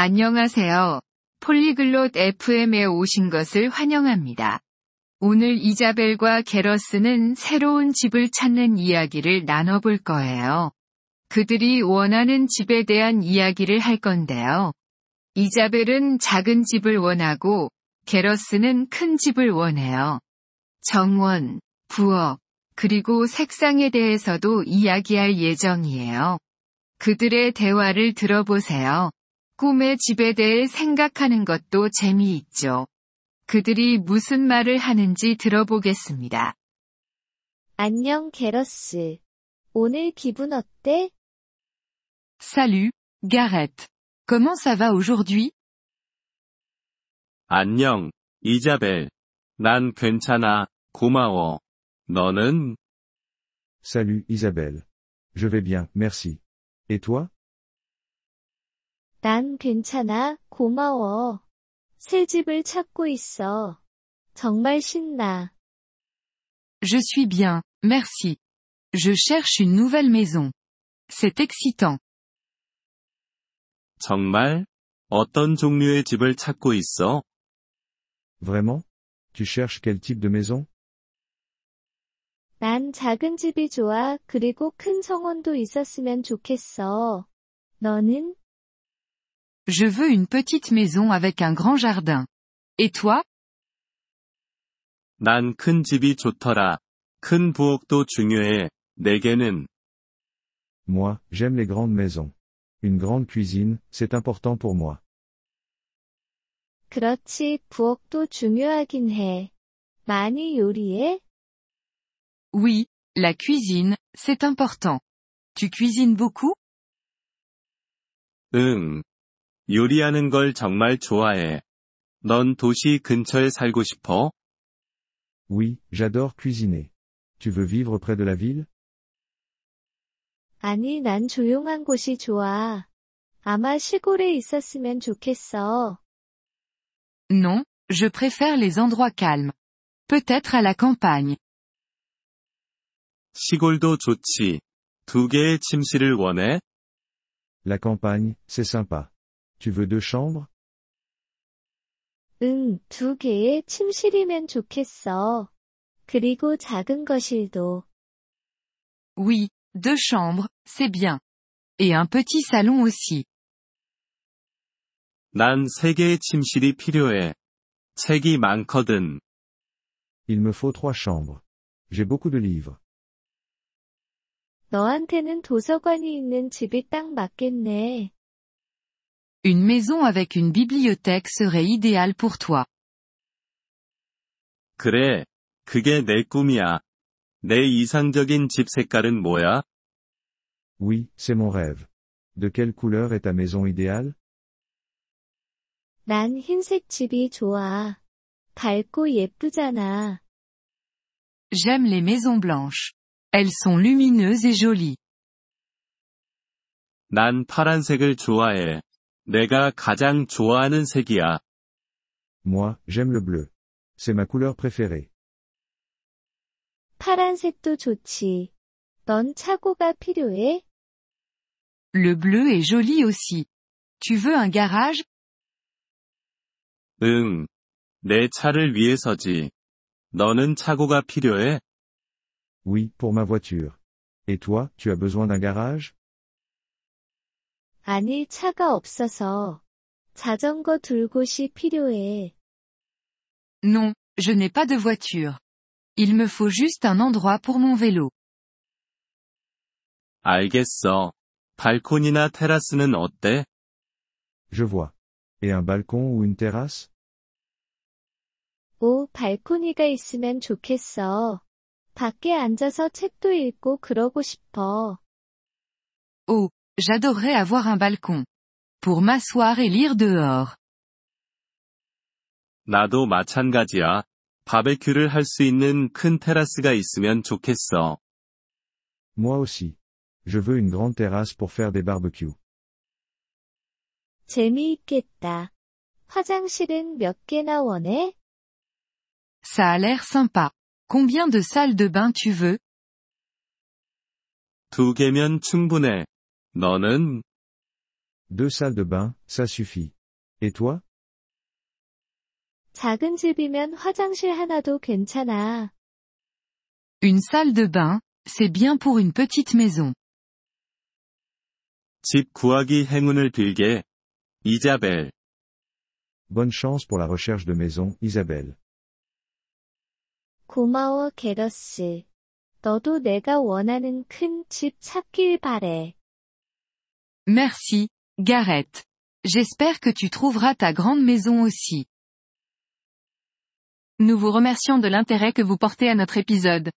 안녕하세요. 폴리글롯 FM에 오신 것을 환영합니다. 오늘 이자벨과 게러스는 새로운 집을 찾는 이야기를 나눠볼 거예요. 그들이 원하는 집에 대한 이야기를 할 건데요. 이자벨은 작은 집을 원하고, 게러스는 큰 집을 원해요. 정원, 부엌, 그리고 색상에 대해서도 이야기할 예정이에요. 그들의 대화를 들어보세요. 꿈의 집에 대해 생각하는 것도 재미있죠. 그들이 무슨 말을 하는지 들어보겠습니다. 안녕, 게러스. 오늘 기분 어때? Salut, Gareth. Comment ça va aujourd'hui? 안녕, 이자벨. 난 괜찮아, 고마워. 너는? Salut Isabelle. Je vais bien, merci. Et toi 난 괜찮아, 고마워. 새 집을 찾고 있어. 정말 신나. Je suis bien, merci. Je cherche une nouvelle maison. C'est excitant. 정말? 어떤 종류의 집을 찾고 있어? Vraiment Tu cherches quel type de maison 난 작은 집이 좋아, 그리고 큰 정원도 있었으면 좋겠어. 너는? Je veux une petite maison avec un grand jardin. Et toi? 난 큰 집이 좋더라. 큰 부엌도 중요해. 내게는. Moi, j'aime les grandes maisons. Une grande cuisine, c'est important pour moi. 그렇지, 부엌도 중요하긴 해. 많이 요리해? Oui, la cuisine, c'est important. Tu cuisines beaucoup? 응. 요리하는 걸 정말 좋아해. 넌 도시 근처에 살고 싶어? Oui, j'adore cuisiner. Tu veux vivre près de la ville 아니, 난 조용한 곳이 좋아. 아마 시골에 있었으면 좋겠어. Non, je préfère les endroits calmes. Peut-être à la campagne. 시골도 좋지. 두 개의 침실을 원해? La campagne, c'est sympa. Tu veux deux chambres 응, 두 개의 침실이면 좋겠어. 그리고 작은 거실도. Oui, deux chambres, c'est bien. Et un petit salon aussi. 난 세 개의 침실이 필요해. 책이 많거든. Il me faut trois chambres. J'ai beaucoup de livres. 너한테는 도서관이 있는 집이 딱 맞겠네. Une maison avec une bibliothèque serait idéale pour toi. 그래. 그게 내 꿈이야. 내 이상적인 집 색깔은 뭐야? Oui, c'est mon rêve. De quelle couleur est ta maison idéale 난 흰색 집이 좋아. 밝고 예쁘잖아. J'aime les maisons blanches. Elles sont lumineuses et jolies. 난 파란색을 좋아해. 내가 가장 좋아하는 색이야. Moi, j'aime le bleu. C'est ma couleur préférée. 파란색도 좋지. 넌 차고가 필요해? Le bleu est joli aussi. Tu veux un garage? 응. 내 차를 위해서지. 너는 차고가 필요해? Oui, pour ma voiture. Et toi, tu as besoin d'un garage 아니, 차가 없어서. 자전거 둘 곳이 필요해. Non, je n'ai pas de voiture. Il me faut juste un endroit pour mon vélo. 알겠어. 발코니나 테라스는 어때? Je vois. Et un balcon ou une terrasse 오, 발코니가 있으면 좋겠어. 밖에 앉아서 책도 읽고 그러고 싶어. Oh, j'adorerais avoir un balcon. Pour m'asseoir et lire dehors. 나도 마찬가지야. 바베큐를 할 수 있는 큰 테라스가 있으면 좋겠어. Moi aussi. Je veux une grande terrasse pour faire des barbecues. 재미있겠다. 화장실은 몇 개나 원해? Ça a l'air sympa. Combien de salles de bain tu veux? 두 개면 충분해. 너는? Deux salles de bain, ça suffit. Et toi 작은 집이면 화장실 하나도 괜찮아. Une salle de bain, c'est bien pour une petite maison. 집 구하기 행운을 빌게. 이자벨. Bonne chance pour la recherche de maison, Isabelle. 고마워, 게러스. 너도 내가 원하는 큰 집 찾길 바래. Merci, Gareth. J'espère que tu trouveras ta grande maison aussi. Nous vous remercions de l'intérêt que vous portez à notre épisode.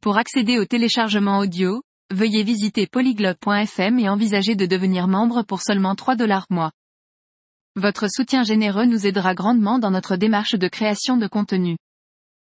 Pour accéder au téléchargement audio, veuillez visiter polyglobe.fm et envisager de devenir membre pour seulement 3 dollars mois. Votre soutien généreux nous aidera grandement dans notre démarche de création de contenu.